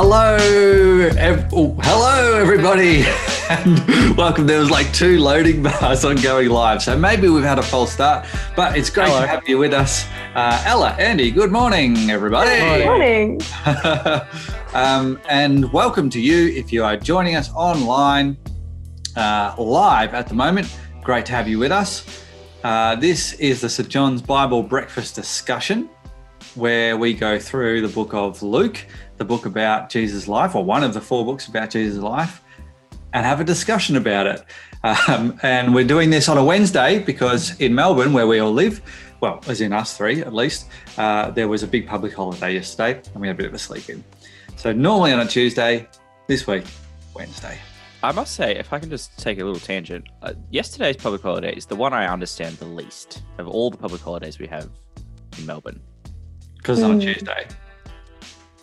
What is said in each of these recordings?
Hello, ev- oh, hello, everybody, and welcome. There was like two loading bars on going live, so maybe we've had a false start, but it's great Hello. to have you with us, uh, Ella, Andy. Good morning, everybody. Good Morning. um, and welcome to you if you are joining us online, uh, live at the moment. Great to have you with us. Uh, this is the St. John's Bible Breakfast Discussion, where we go through the book of Luke, the book about Jesus' life, or one of the four books about Jesus' life, and have a discussion about it. Um, and we're doing this on a Wednesday because in Melbourne, where we all live, well, as in us three at least, uh, there was a big public holiday yesterday and we had a bit of a sleep in. So normally on a Tuesday, this week, Wednesday. I must say, if I can just take a little tangent, uh, yesterday's public holiday is the one I understand the least of all the public holidays we have in Melbourne. Because it's on a Mm. Tuesday.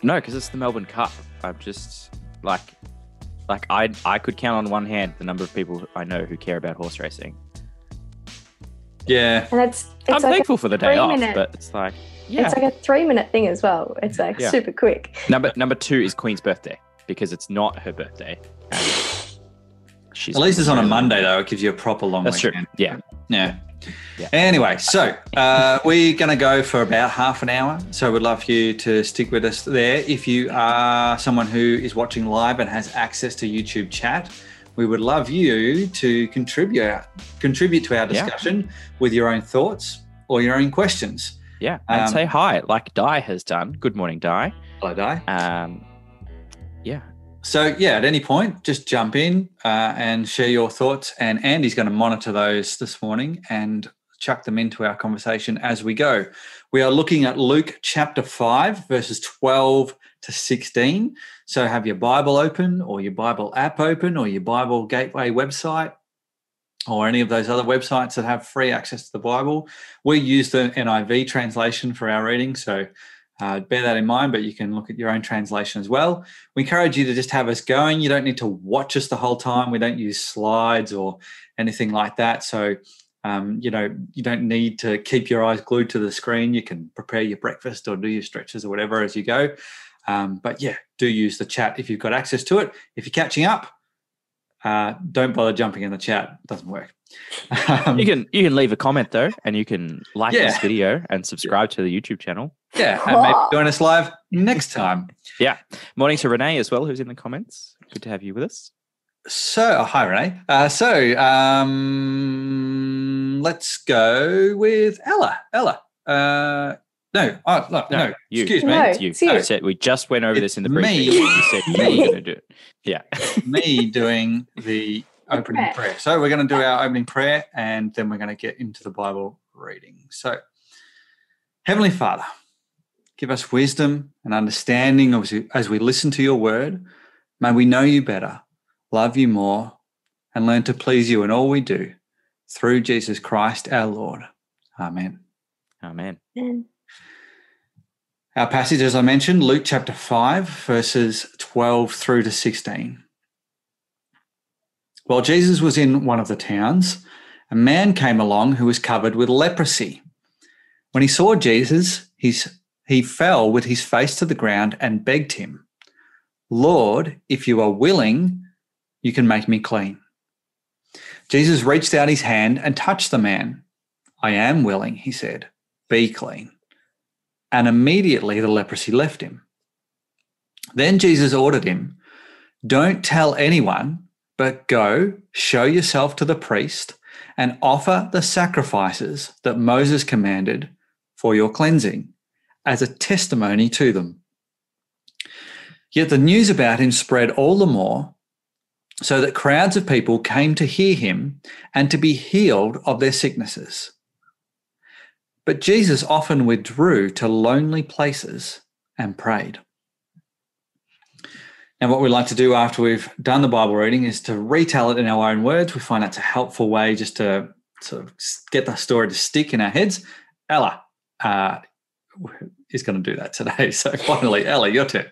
No, because it's the Melbourne Cup. I'm just like, like I I could count on one hand the number of people I know who care about horse racing. Yeah. And it's it's I'm like thankful for the day three off, minute- but it's like, yeah. it's like a three minute thing as well. It's like Yeah. super quick. number number two is Queen's birthday because it's not her birthday. She's At least it's on a Monday, though. It gives you a proper long That's true. weekend. Yeah. Yeah. Yeah. Anyway, so uh, we're going to go for about half an hour. So we'd love you to stick with us there. If you are someone who is watching live and has access to YouTube chat, we would love you to contribute contribute to our Yeah. discussion with your own thoughts or your own questions. Yeah, and Um, say hi, like Di has done. Good morning, Di. Hello, Di. Um, yeah, So yeah, at any point, just jump in uh, and share your thoughts. And Andy's going to monitor those this morning and chuck them into our conversation as we go. We are looking at Luke chapter five, verses twelve to sixteen. So have your Bible open, or your Bible app open, or your Bible Gateway website. Or any of those other websites that have free access to the Bible. We use the NIV translation for our reading, so uh, bear that in mind. But you can look at your own translation as well we encourage you to just have us going. You don't need to watch us the whole time. We don't use slides or anything like that. So, um, you know, you don't need to keep your eyes glued to the screen. You can prepare your breakfast or do your stretches or whatever as you go. Um, but yeah, do use the chat if you've got access to it. If you're catching up, uh, don't bother jumping in the chat. It doesn't work. Um, you can you can leave a comment though, and you can like this video and subscribe to the YouTube channel. yeah, and maybe join us live next time. Yeah, morning to Renee as well, who's in the comments. Good to have you with us. So, oh, hi Renee. Uh, so, um, let's go with Ella. Ella. Uh, no, oh, no, no, you. Excuse me. No. It's you. it's you. You said we just went over this in the It's briefing. me. You said you were going to do it. Yeah. Me doing the opening prayer. prayer. So, we're going to do our opening prayer, and then we're going to get into the Bible reading. So, Heavenly Father, give us wisdom and understanding as we, as we listen to your word. May we know you better, love you more, and learn to please you in all we do through Jesus Christ our Lord. Amen. Amen. And Our passage, as I mentioned, Luke chapter 5, verses 12 through to 16. While Jesus was in one of the towns, a man came along who was covered with leprosy. When he saw Jesus, he's, he fell with his face to the ground and begged him, Lord, if you are willing, you can make me clean. Jesus reached out his hand and touched the man. I am willing, he said. Be clean and immediately the leprosy left him. Then Jesus ordered him, Don't tell anyone, but go, show yourself to the priest, and offer the sacrifices that Moses commanded for your cleansing as a testimony to them. Yet the news about him spread all the more, so that crowds of people came to hear him and to be healed of their sicknesses. But Jesus often withdrew to lonely places and prayed. Now, what we like to do after we've done the Bible reading is to retell it in our own words. We find that's a helpful way just to sort of get the story to stick in our heads. Ella uh, is going to do that today. So finally, Ella, your turn.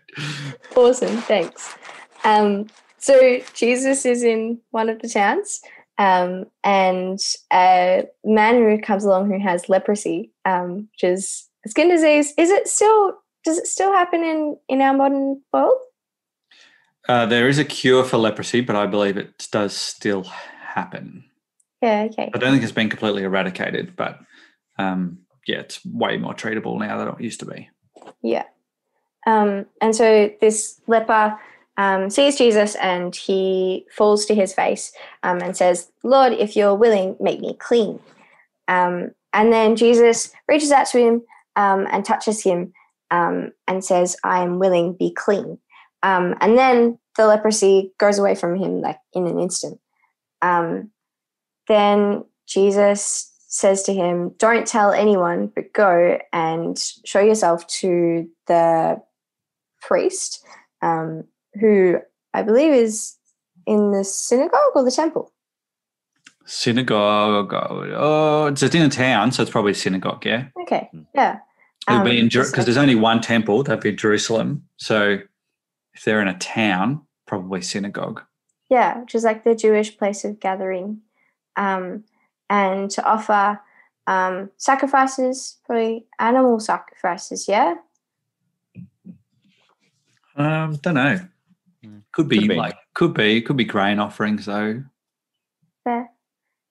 awesome. Thanks. Um, so Jesus is in one of the towns, um, and a man who comes along who has leprosy, um, which is a skin disease. Is it still? Does it still happen in in our modern world? Uh, there is a cure for leprosy, but I believe it does still happen. Yeah, okay. I don't think it's been completely eradicated, but um, yeah, it's way more treatable now than it used to be. Yeah. Um, and so this leper um, sees Jesus and he falls to his face um, and says, Lord, if you're willing, make me clean. Um, and then Jesus reaches out to him um, and touches him um, and says, I am willing, be clean. Um, and then the leprosy goes away from him like in an instant. then Jesus says to him, Don't tell anyone, but go and show yourself to the priest, um, who I believe is in the synagogue or the temple. Synagogue. Oh, it's in a town, so it's probably synagogue. Yeah. Okay. Yeah. It would be in Um, because so- there's only one temple. That'd be Jerusalem. So if they're in a town, probably synagogue. Yeah, which is like the Jewish place of gathering, um, and to offer um, sacrifices, probably animal sacrifices. Yeah. Um, don't know. Mm. Could be, Could be. like could be could be grain offerings though. Fair.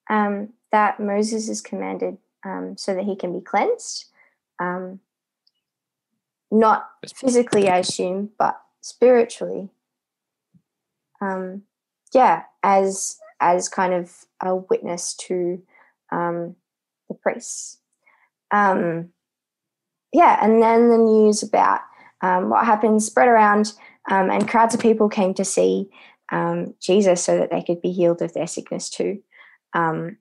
Um, that Moses is commanded um, so that he can be cleansed. Um, not physically, I assume, but spiritually. Um, yeah, as as kind of a witness to um, the priests. Um, yeah, and then the news about um, what happened spread around, um, and crowds of people came to see um, Jesus so that they could be healed of their sickness too. Um,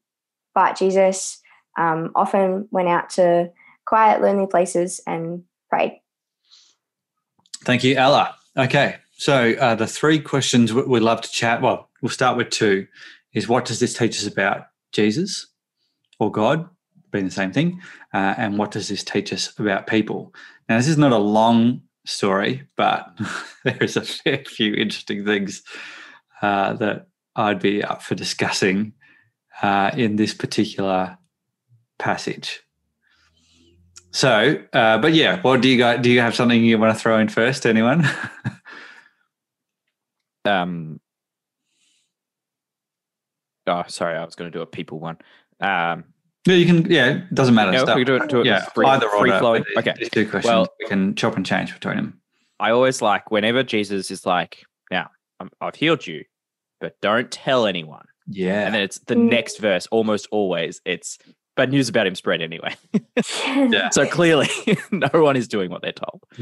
but Jesus um, often went out to quiet, lonely places and prayed. Thank you, Ella. Okay, so uh, the three questions we- we'd love to chat. Well, we'll start with two. Is what does this teach us about Jesus or God? Being the same thing. Uh, and what does this teach us about people? Now, this is not a long story, but there is a fair few interesting things uh, that I'd be up for discussing uh, in this particular passage. So, uh, but yeah, what do you got? Do you have something you want to throw in first? Anyone? Um. Oh, sorry, I was going to do a people one. Um, yeah, you can. Yeah, it doesn't matter. Start- we can do it. Do it yeah, free, either free order. flowing. Okay. these two questions Well- we can chop and change between them. I always like whenever Jesus is like, "Now I'm, I've healed you, but don't tell anyone." Yeah, And then it's the Mm. next verse. Almost always, it's bad news about him spread anyway. Yeah. so clearly, no one is doing what they're told.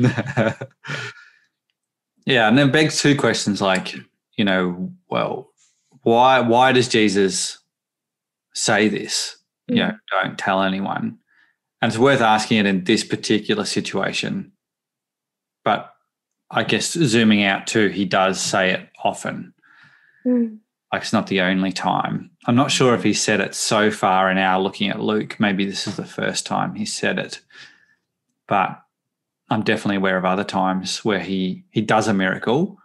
yeah, and then begs two questions like, you know, well, why why does Jesus say this? You know, don't tell anyone. And it's worth asking it in this particular situation. But I guess zooming out too, he does say it often. Mm. Like it's not the only time. I'm not sure if he said it so far in our looking at Luke. Maybe this is the first time he said it. But I'm definitely aware of other times where he he does a miracle,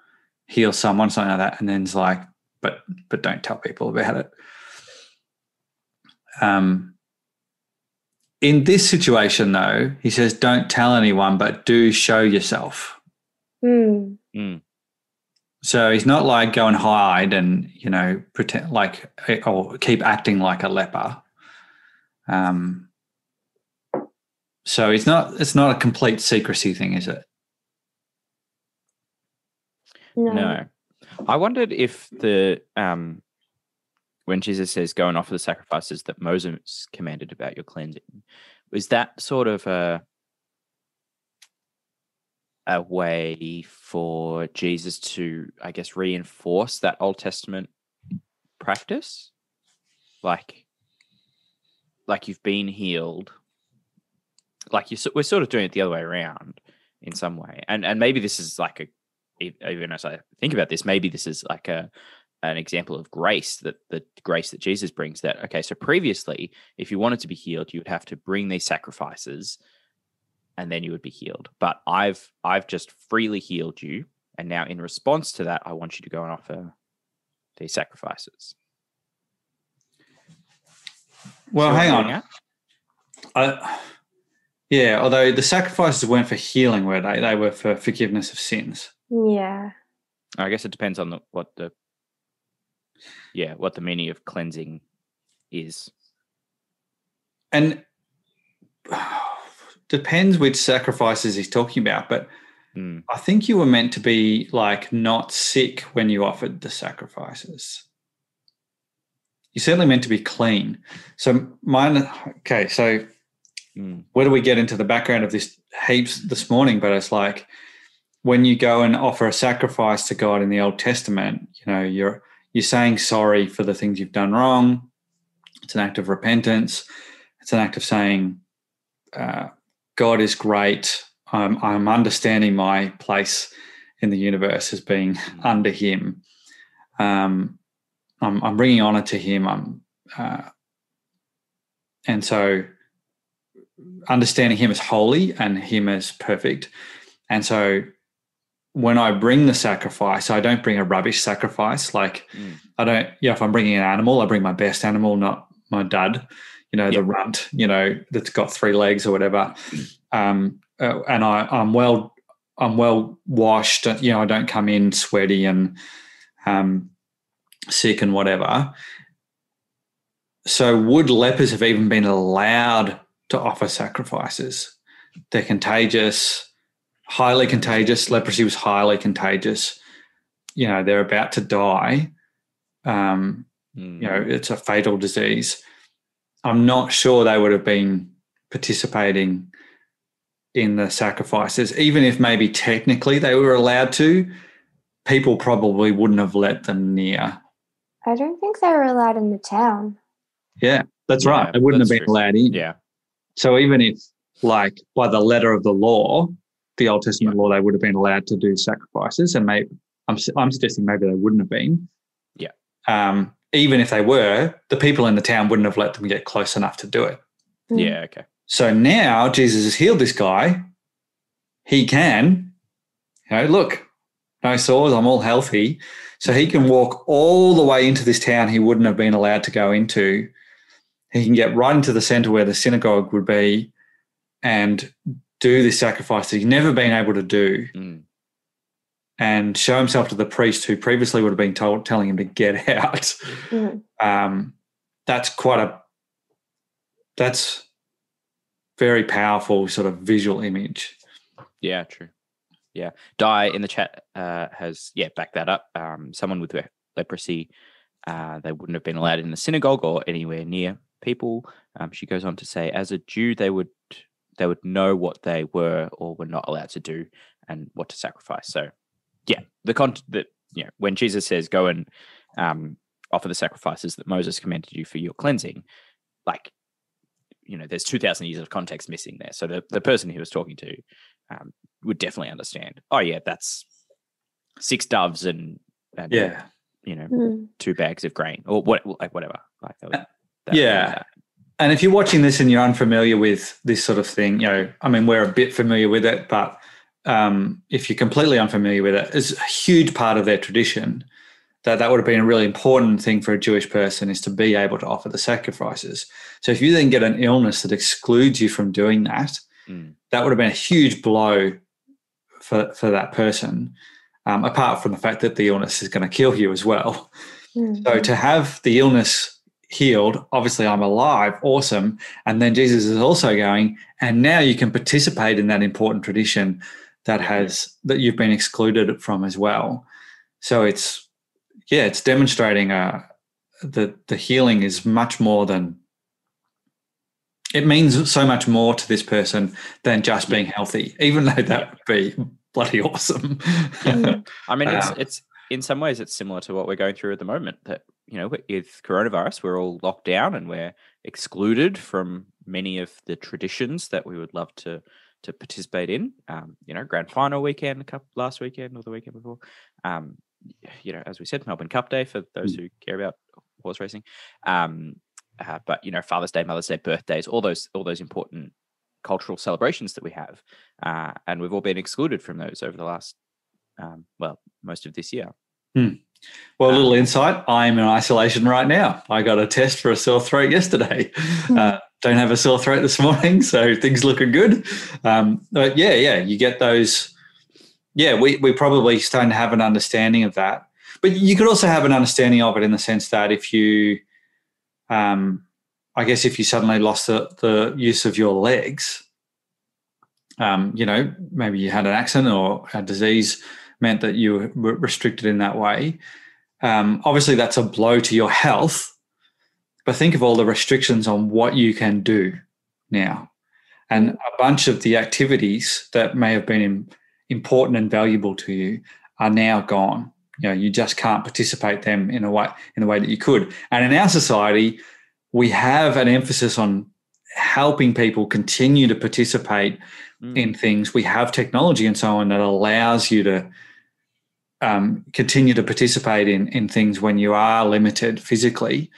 heals someone, something like that, and then's like, but but don't tell people about it. Um in this situation though, he says, don't tell anyone, but do show yourself. Mm. Mm. So he's not like go and hide and you know pretend like or keep acting like a leper. Um, so it's not it's not a complete secrecy thing, is it? No. No. I wondered if the um when Jesus says go and offer the sacrifices that Moses commanded about your cleansing, was that sort of a a way for Jesus to, I guess, reinforce that Old Testament practice? Like like you've been healed. Like you we're sort of doing it the other way around in some way. And and maybe this is like a, even as I think about this, maybe this is like a an example of grace that the grace that Jesus brings. That okay, so previously, if you wanted to be healed, you would have to bring these sacrifices, and then you would be healed. But I've I've just freely healed you, and now in response to that, I want you to go and offer these sacrifices. Well, hang on. getting? I, yeah, although the sacrifices weren't for healing, were they? They were for forgiveness of sins. Yeah. I guess it depends on the, what the yeah what the meaning of cleansing is. And depends which sacrifices he's talking about, but Mm. I think you were meant to be like not sick when you offered the sacrifices. You're certainly meant to be clean. So mine okay, so Mm. where do we get into the background of this heaps this morning? But it's like when you go and offer a sacrifice to God in the Old Testament, you know, you're you're saying sorry for the things you've done wrong. It's an act of repentance. It's an act of saying, uh, God is great. I'm, I'm understanding my place in the universe as being under Him. Um, I'm, I'm bringing honor to Him. I'm, uh, and so understanding Him as holy and Him as perfect. And so when I bring the sacrifice, I don't bring a rubbish sacrifice. Like Mm. I don't, yeah, if I'm bringing an animal, I bring my best animal, not my dud, you know, Yeah. the runt, you know, that's got three legs or whatever. Um, uh, and I, I'm well, I'm well washed. You know, I don't come in sweaty and um, sick and whatever. So, would lepers have even been allowed to offer sacrifices? They're contagious, highly contagious. Leprosy was highly contagious. You know, they're about to die. Um, Mm. you know, it's a fatal disease. I'm not sure they would have been participating in the sacrifices, even if maybe technically they were allowed to. People probably wouldn't have let them near. I don't think they were allowed in the town. Yeah, that's Yeah, right. They wouldn't have been true. allowed in. yeah. So even if, like, by the letter of the law, the Old Testament law, they would have been allowed to do sacrifices, and maybe I'm I'm suggesting maybe they wouldn't have been. Yeah. Um, even if they were, the people in the town wouldn't have let them get close enough to do it. Mm. Yeah. Okay. So now Jesus has healed this guy. He can, you know, look, no sores, I'm all healthy. So he can walk all the way into this town he wouldn't have been allowed to go into. He can get right into the center where the synagogue would be and do this sacrifice that he's never been able to do Mm. And show himself to the priest who previously would have been told telling him to get out Mm. um, that's quite a that's very powerful sort of visual image Yeah. True. Yeah. Di in the chat uh, has yeah backed that up. Um, someone with leprosy, uh, they wouldn't have been allowed in the synagogue or anywhere near people. Um, she goes on to say, as a Jew, they would they would know what they were or were not allowed to do and what to sacrifice. So, yeah, the con that you know when Jesus says, "Go and um, offer the sacrifices that Moses commanded you for your cleansing," like you know, there's two thousand years of context missing there. So the the person he was talking to um, would definitely understand. Oh yeah, that's six doves and, and yeah you know, Mm. two bags of grain or what, like whatever. Like that, would- that yeah. that- and if you're watching this and you're unfamiliar with this sort of thing you know i mean we're a bit familiar with it but um, if you're completely unfamiliar with it's a huge part of their tradition that that would have been a really important thing for a jewish person is to be able to offer the sacrifices so if you then get an illness that excludes you from doing that Mm. that would have been a huge blow for for that person. Um, apart from the fact that the illness is going to kill you as well. Mm. So to have the illness healed, obviously I'm alive, awesome. And then Jesus is also going, and now you can participate in that important tradition that has that you've been excluded from as well. So it's yeah, it's demonstrating uh, that the healing is much more than it means so much more to this person than just being healthy, even though that would be bloody awesome. Mm. I mean, it's Um, it's in some ways it's similar to what we're going through at the moment. That you know, with coronavirus, we're all locked down and we're excluded from many of the traditions that we would love to to participate in. Um, you know, grand final weekend, couple last weekend or the weekend before. Um, you know, as we said, Melbourne Cup Day for those who care about horse racing. Um, uh, but you know, Father's Day, Mother's Day, birthdays, all those all those important cultural celebrations that we have, uh, and we've all been excluded from those over the last um, well, most of this year. Well, a little insight. I'm in isolation right now. I got a test for a sore throat yesterday. Uh, don't have a sore throat this morning, so things looking good. Um, but yeah, yeah, you get those yeah, we we probably starting to have an understanding of that. But you could also have an understanding of it in the sense that if you, um, I guess, if you suddenly lost the, the use of your legs, um, you know, maybe you had an accident or a disease meant that you were restricted in that way. Um, obviously, that's a blow to your health. But think of all the restrictions on what you can do now, and a bunch of the activities that may have been important and valuable to you are now gone. You know, you just can't participate them in a way in the way that you could. And in our society, we have an emphasis on helping people continue to participate mm. in things. We have technology and so on that allows you to um, continue to participate in in things when you are limited physically,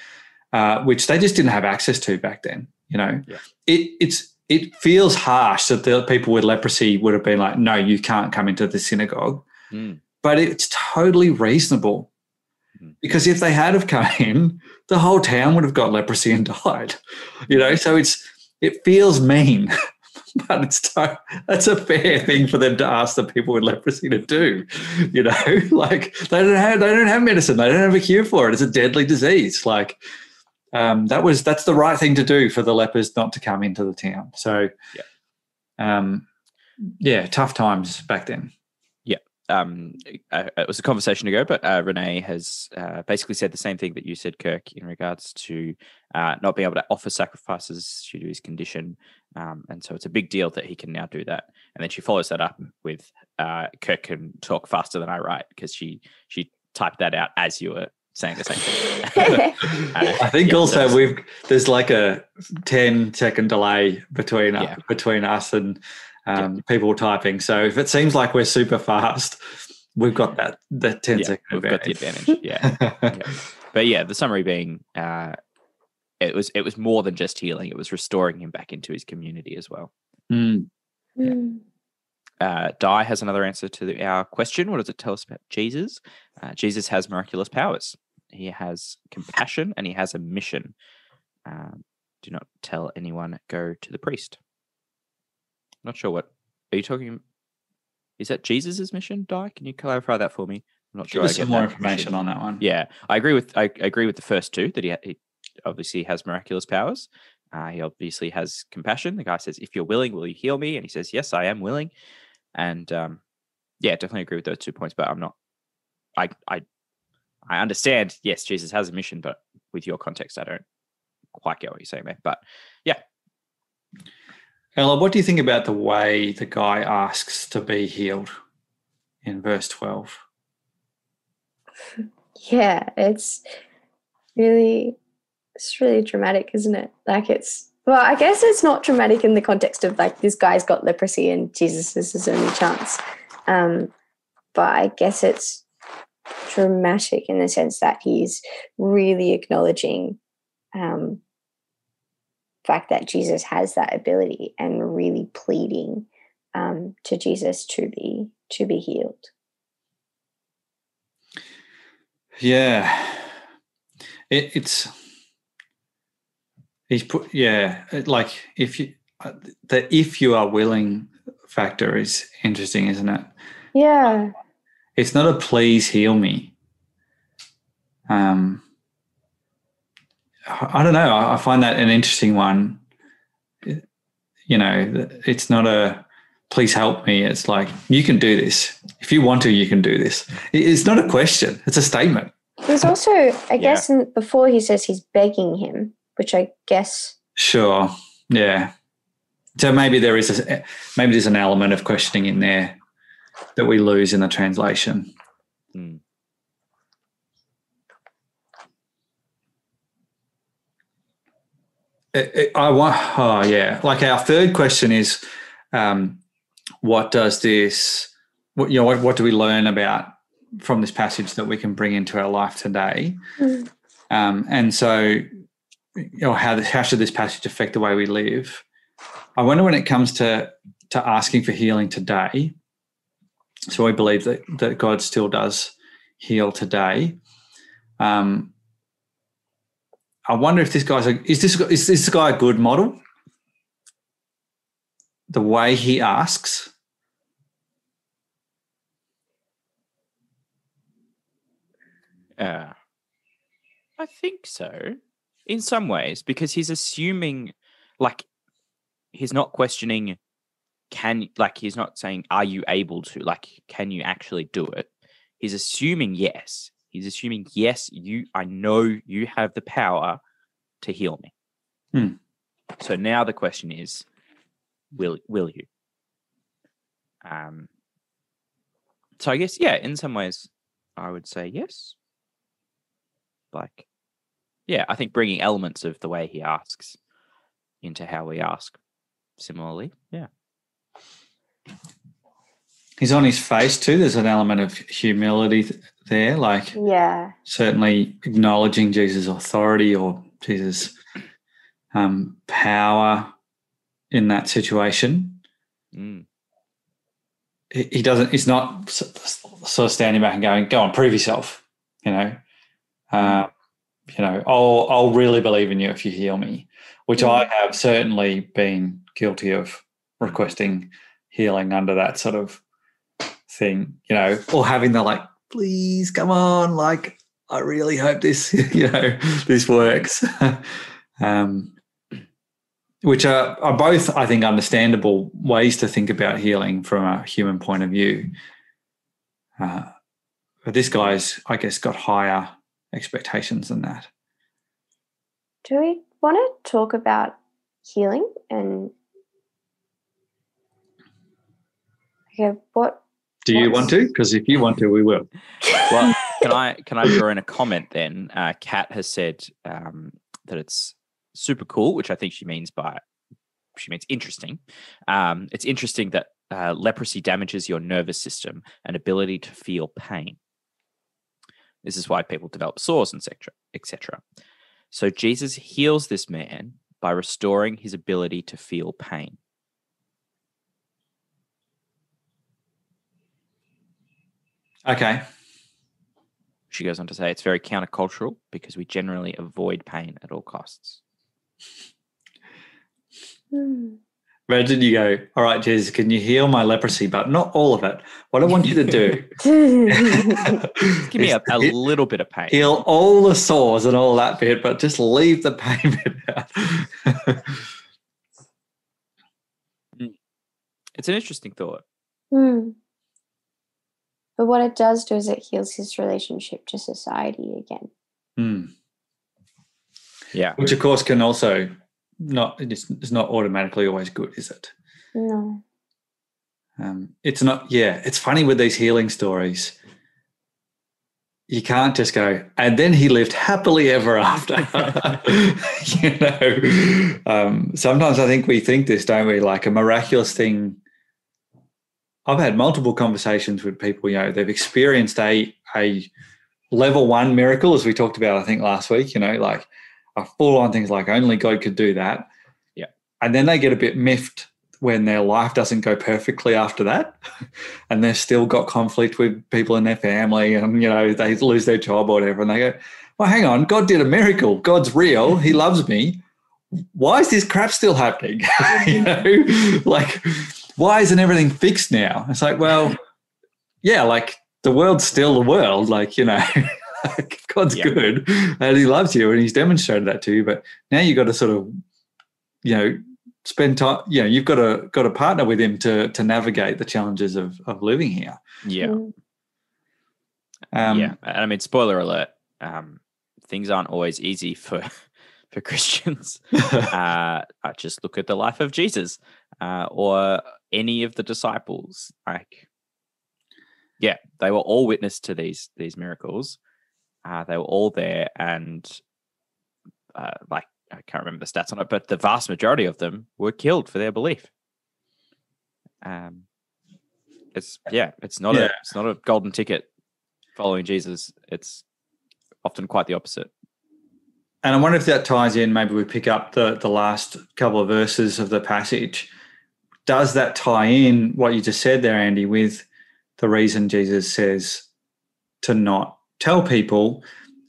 uh, which they just didn't have access to back then. You know, yeah. it it's it feels harsh that the people with leprosy would have been like, no, you can't come into the synagogue. Mm. But it's totally reasonable mm. because if they had have come in, the whole town would have got leprosy and died. You know, so it's it feels mean, but it's to, that's a fair thing for them to ask the people with leprosy to do. You know, like they don't have they don't have medicine, they don't have a cure for it. It's a deadly disease. Like um, that was that's the right thing to do for the lepers not to come into the town. So, yeah, um, yeah tough times back then. Yeah, um, uh, it was a conversation ago, but uh, Renee has uh, basically said the same thing that you said, Kirk, in regards to uh, not being able to offer sacrifices due to his condition, um, and so it's a big deal that he can now do that. And then she follows that up with uh, Kirk can talk faster than I write because she she typed that out as you were saying the same thing. I think yeah, also we've there's like a 10 second delay between uh, yeah. uh, between us and um, yeah. people typing. So if it seems like we're super fast, we've got that that 10 second we've advantage. got the advantage. Yeah. But yeah, the summary being uh, it was it was more than just healing, it was restoring him back into his community as well. Mm. Mm. Uh, Di has another answer to the, our question. What does it tell us about Jesus? Uh, Jesus has miraculous powers. He has compassion and he has a mission. Um, do not tell anyone, go to the priest. Not sure what are you talking is that Jesus's mission, Di? Can you clarify that for me? I'm not sure. Give us some more information mission. on that one. Yeah, I agree with I agree with the first two that he, he obviously has miraculous powers. Uh, he obviously has compassion. The guy says, "If you're willing, will you heal me?" And he says, "Yes, I am willing." And um, yeah, definitely agree with those two points. But I'm not. I I I understand, yes, Jesus has a mission, but with your context, I don't quite get what you're saying there. But yeah. Ella, what do you think about the way the guy asks to be healed in verse 12? Yeah, it's really it's really dramatic, isn't it? Like it's well, I guess it's not dramatic in the context of like this guy's got leprosy and Jesus is his only chance. Um, but I guess it's dramatic in the sense that he's really acknowledging um, fact that Jesus has that ability and really pleading um, to Jesus to be to be healed. Yeah, it, it's he's put yeah like if you uh, the if you are willing factor is interesting, isn't it? Yeah, it's not a please heal me. Um, I don't know. I find that an interesting one. You know, it's not a please help me. It's like you can do this. If you want to, you can do this. It's not a question. It's a statement. There's also, I guess, yeah. before he says he's begging him, which I guess. Sure. Yeah. So maybe there is a maybe there's an element of questioning in there that we lose in the translation. Mm. I want, oh yeah, like our third question is, um, what does this, what, you know, what, what, do we learn about from this passage that we can bring into our life today? Mm. Um, and so, you know, how how should this passage affect the way we live? I wonder when it comes to to asking for healing today. So I believe that, that God still does heal today. Um, I wonder if this guy's a, is this is this guy a good model? The way he asks. Uh, I think so. In some ways, because he's assuming, like, he's not questioning can, like, he's not saying, are you able to, like, can you actually do it? He's assuming yes. He's assuming yes, you, I know you have the power to heal me. Hmm. So now the question is, will will you? Um. So I guess yeah, in some ways, I would say yes. Like, yeah, I think bringing elements of the way he asks into how we ask, similarly, yeah. He's on his face too. There's an element of humility there, like Yeah. certainly acknowledging Jesus' authority or Jesus' um, power in that situation. Mm. He, he doesn't. He's not s- s- sort of standing back and going, "Go on, prove yourself." You know, uh, you know, I'll I'll really believe in you if you heal me, which I have certainly been guilty of requesting healing under that sort of thing. You know, or having the like, please come on, like I really hope this, you know, this works. um, which are, are both, I think, understandable ways to think about healing from a human point of view. Uh, but this guy's, I guess, got higher expectations than that. Do we want to talk about healing and okay, what Do you want to? Because if you want to, we will. Well, can I can I draw in a comment then? Uh, Kat has said um, that it's super cool, which I think she means by she means interesting. Um, it's interesting that uh, leprosy damages your nervous system and ability to feel pain. This is why people develop sores, etc., etc. So Jesus heals this man by restoring his ability to feel pain. Okay. She goes on to say it's very countercultural because we generally avoid pain at all costs. Hmm. Imagine you go, all right, Jesus, can you heal my leprosy, but not all of it? What I want you to do Give me a, a little bit of pain. heal all the sores and all that bit, but just leave the pain bit out. It's an interesting thought. Hmm. But what it does do is it heals his relationship to society again. Hmm. Yeah. Which, of course, can also not it's, it's not automatically always good, is it? No. Um, it's not. Yeah, it's funny with these healing stories. You can't just go, and then he lived happily ever after. you know, um, sometimes I think we think this, don't we? Like a miraculous thing. I've had multiple conversations with people. You know, they've experienced a a level one miracle, as we talked about, I think last week. You know, like a full on things like only God could do that. Yeah. and then they get a bit miffed when their life doesn't go perfectly after that and they've still got conflict with people in their family and you know they lose their job or whatever and they go well hang on god did a miracle god's real he loves me why is this crap still happening you mm-hmm. know like why isn't everything fixed now it's like well yeah like the world's still the world like you know like god's Yeah. good and he loves you and he's demonstrated that to you but now you've got to sort of you know spend time you know you've got to got to partner with him to to navigate the challenges of of living here Yeah. Hmm. um yeah. And I mean, spoiler alert, um, things aren't always easy for for Christians. uh, I just look at the life of Jesus uh, or any of the disciples. Like, yeah, they were all witness to these these miracles. Uh, they were all there, and uh, like I can't remember the stats on it, but the vast majority of them were killed for their belief. Um, it's yeah, it's not Yeah. a it's not a golden ticket following Jesus. It's often quite the opposite. and i wonder if that ties in maybe we pick up the the last couple of verses of the passage does that tie in what you just said there andy with the reason jesus says to not tell people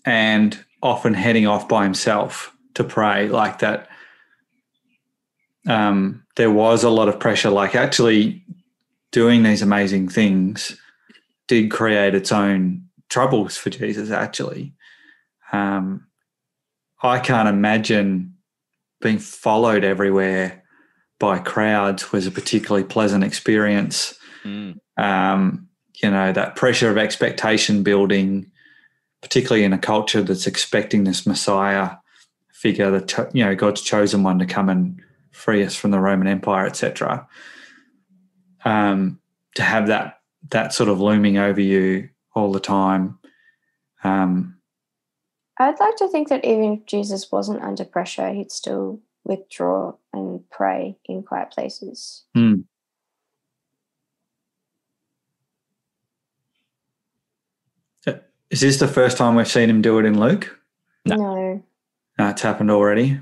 and often heading off by himself to pray like that um, there was a lot of pressure like actually doing these amazing things did create its own troubles for Jesus, actually. Um, I can't imagine being followed everywhere by crowds was a particularly pleasant experience. Mm. Um, you know, that pressure of expectation building, particularly in a culture that's expecting this Messiah figure, that you know God's chosen one to come and free us from the Roman Empire, etc. Um, to have that that sort of looming over you all the time. Um, I'd like to think that even if Jesus wasn't under pressure, he'd still withdraw and pray in quiet places. hmm. Is this the first time we've seen him do it in Luke? No. No. No, it's happened already.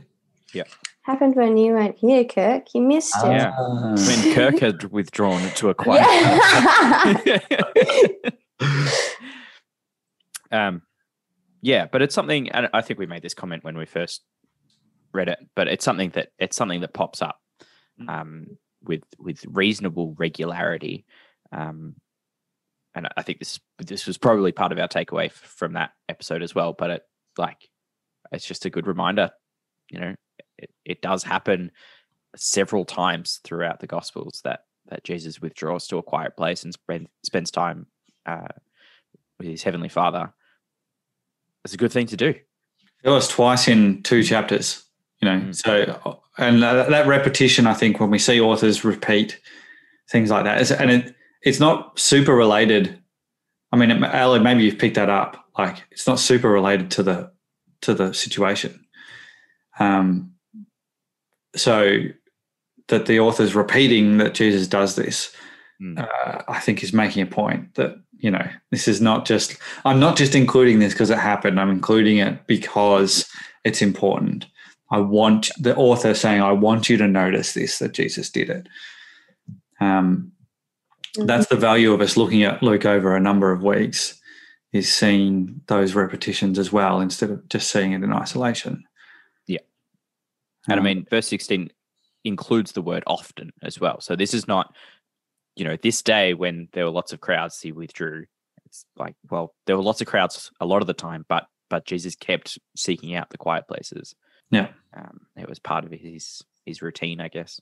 Yeah. Happened when you weren't here, Kirk. You missed it. Yeah. Ah. When Kirk had withdrawn to a quiet. Yeah. um, yeah, but it's something, and I think we made this comment when we first read it, but it's something that it's something that pops up Mm. um, with with reasonable regularity, um, and I think this this was probably part of our takeaway f- from that episode as well. But it like it's just a good reminder, you know, it, it does happen several times throughout the Gospels that that Jesus withdraws to a quiet place and spend, spends time uh, with his heavenly Father. It's a good thing to do. It was twice in two chapters, you know. Mm. So, and that, that repetition, I think, when we see authors repeat things like that, is, and it, it's not super related. I mean, Ali, maybe you've picked that up. Like, it's not super related to the to the situation. Um, so that the author's repeating that Jesus does this, Mm. uh, I think is making a point that you know this is not just I'm not just including this because it happened. I'm including it because it's important. I want the author saying, I want you to notice this that Jesus did it. Um, that's the value of us looking at Luke over a number of weeks is seeing those repetitions as well instead of just seeing it in isolation. Yeah. And I Um, mean, verse 16 includes the word often as well. So this is not, you know, this day when there were lots of crowds, he withdrew. It's like, well, there were lots of crowds a lot of the time, but but Jesus kept seeking out the quiet places. Yeah. Um, it was part of his his routine, I guess.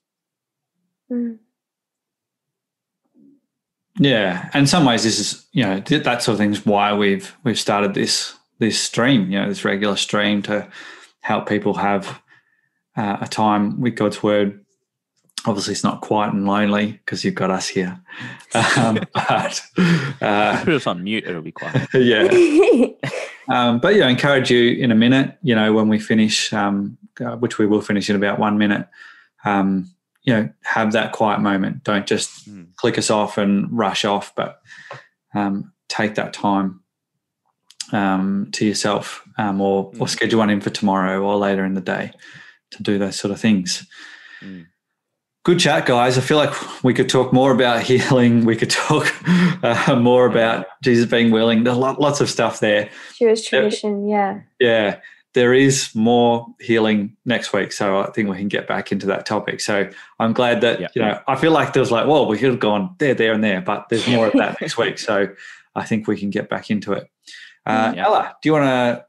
Mm. Yeah, and in some ways, this is you know that sort of thing is why we've we've started this this stream, you know, this regular stream to help people have uh, a time with God's word. Obviously, it's not quiet and lonely because you've got us here, um, but uh, Put us on mute, it'll be quiet. yeah. Um, but yeah, I encourage you in a minute, you know, when we finish, um, uh, which we will finish in about one minute, um, you know, have that quiet moment. Don't just Mm. click us off and rush off, but um, take that time um, to yourself um, or, or Mm. schedule one in for tomorrow or later in the day to do those sort of things. Mm. Good chat, guys. I feel like we could talk more about healing. We could talk uh, more about Jesus being willing. There's lots of stuff there. Jewish tradition, yeah. Yeah, there is more healing next week, so I think we can get back into that topic. So I'm glad that Yeah. you know I feel like there's like, well, we could have gone there, there, and there, but there's more of that next week. So I think we can get back into it. Uh, Yeah. Ella, do you want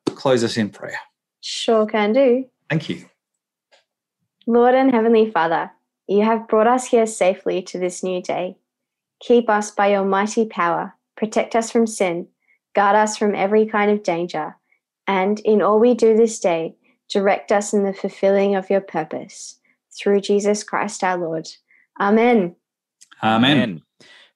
to close us in prayer? Sure can do. Thank you. Lord and Heavenly Father, you have brought us here safely to this new day. Keep us by your mighty power, protect us from sin, guard us from every kind of danger, and in all we do this day, direct us in the fulfilling of your purpose. Through Jesus Christ our Lord. Amen. Amen. Amen.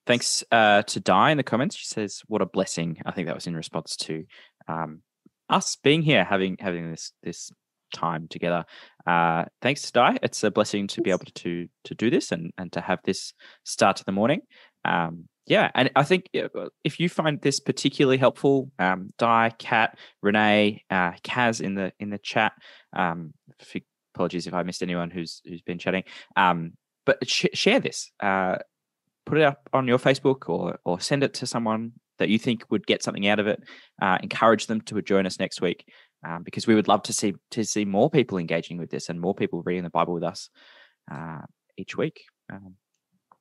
Thanks uh, to Di in the comments. She says, "What a blessing!" I think that was in response to um, us being here, having having this this time together. Uh, thanks to Di. It's a blessing to be able to to do this and and to have this start to the morning. Um, yeah, and I think if you find this particularly helpful, um, Di, Kat, Renee, uh, Kaz in the in the chat. Um, apologies if I missed anyone who's who's been chatting. Um, but sh- share this. Uh, put it up on your Facebook or or send it to someone that you think would get something out of it. Uh, encourage them to join us next week um, because we would love to see to see more people engaging with this and more people reading the Bible with us uh, each week. Um,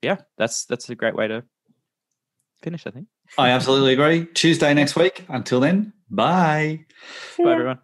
yeah, that's that's a great way to finish. I think. I absolutely agree. Tuesday next week. Until then, bye. See Bye, everyone.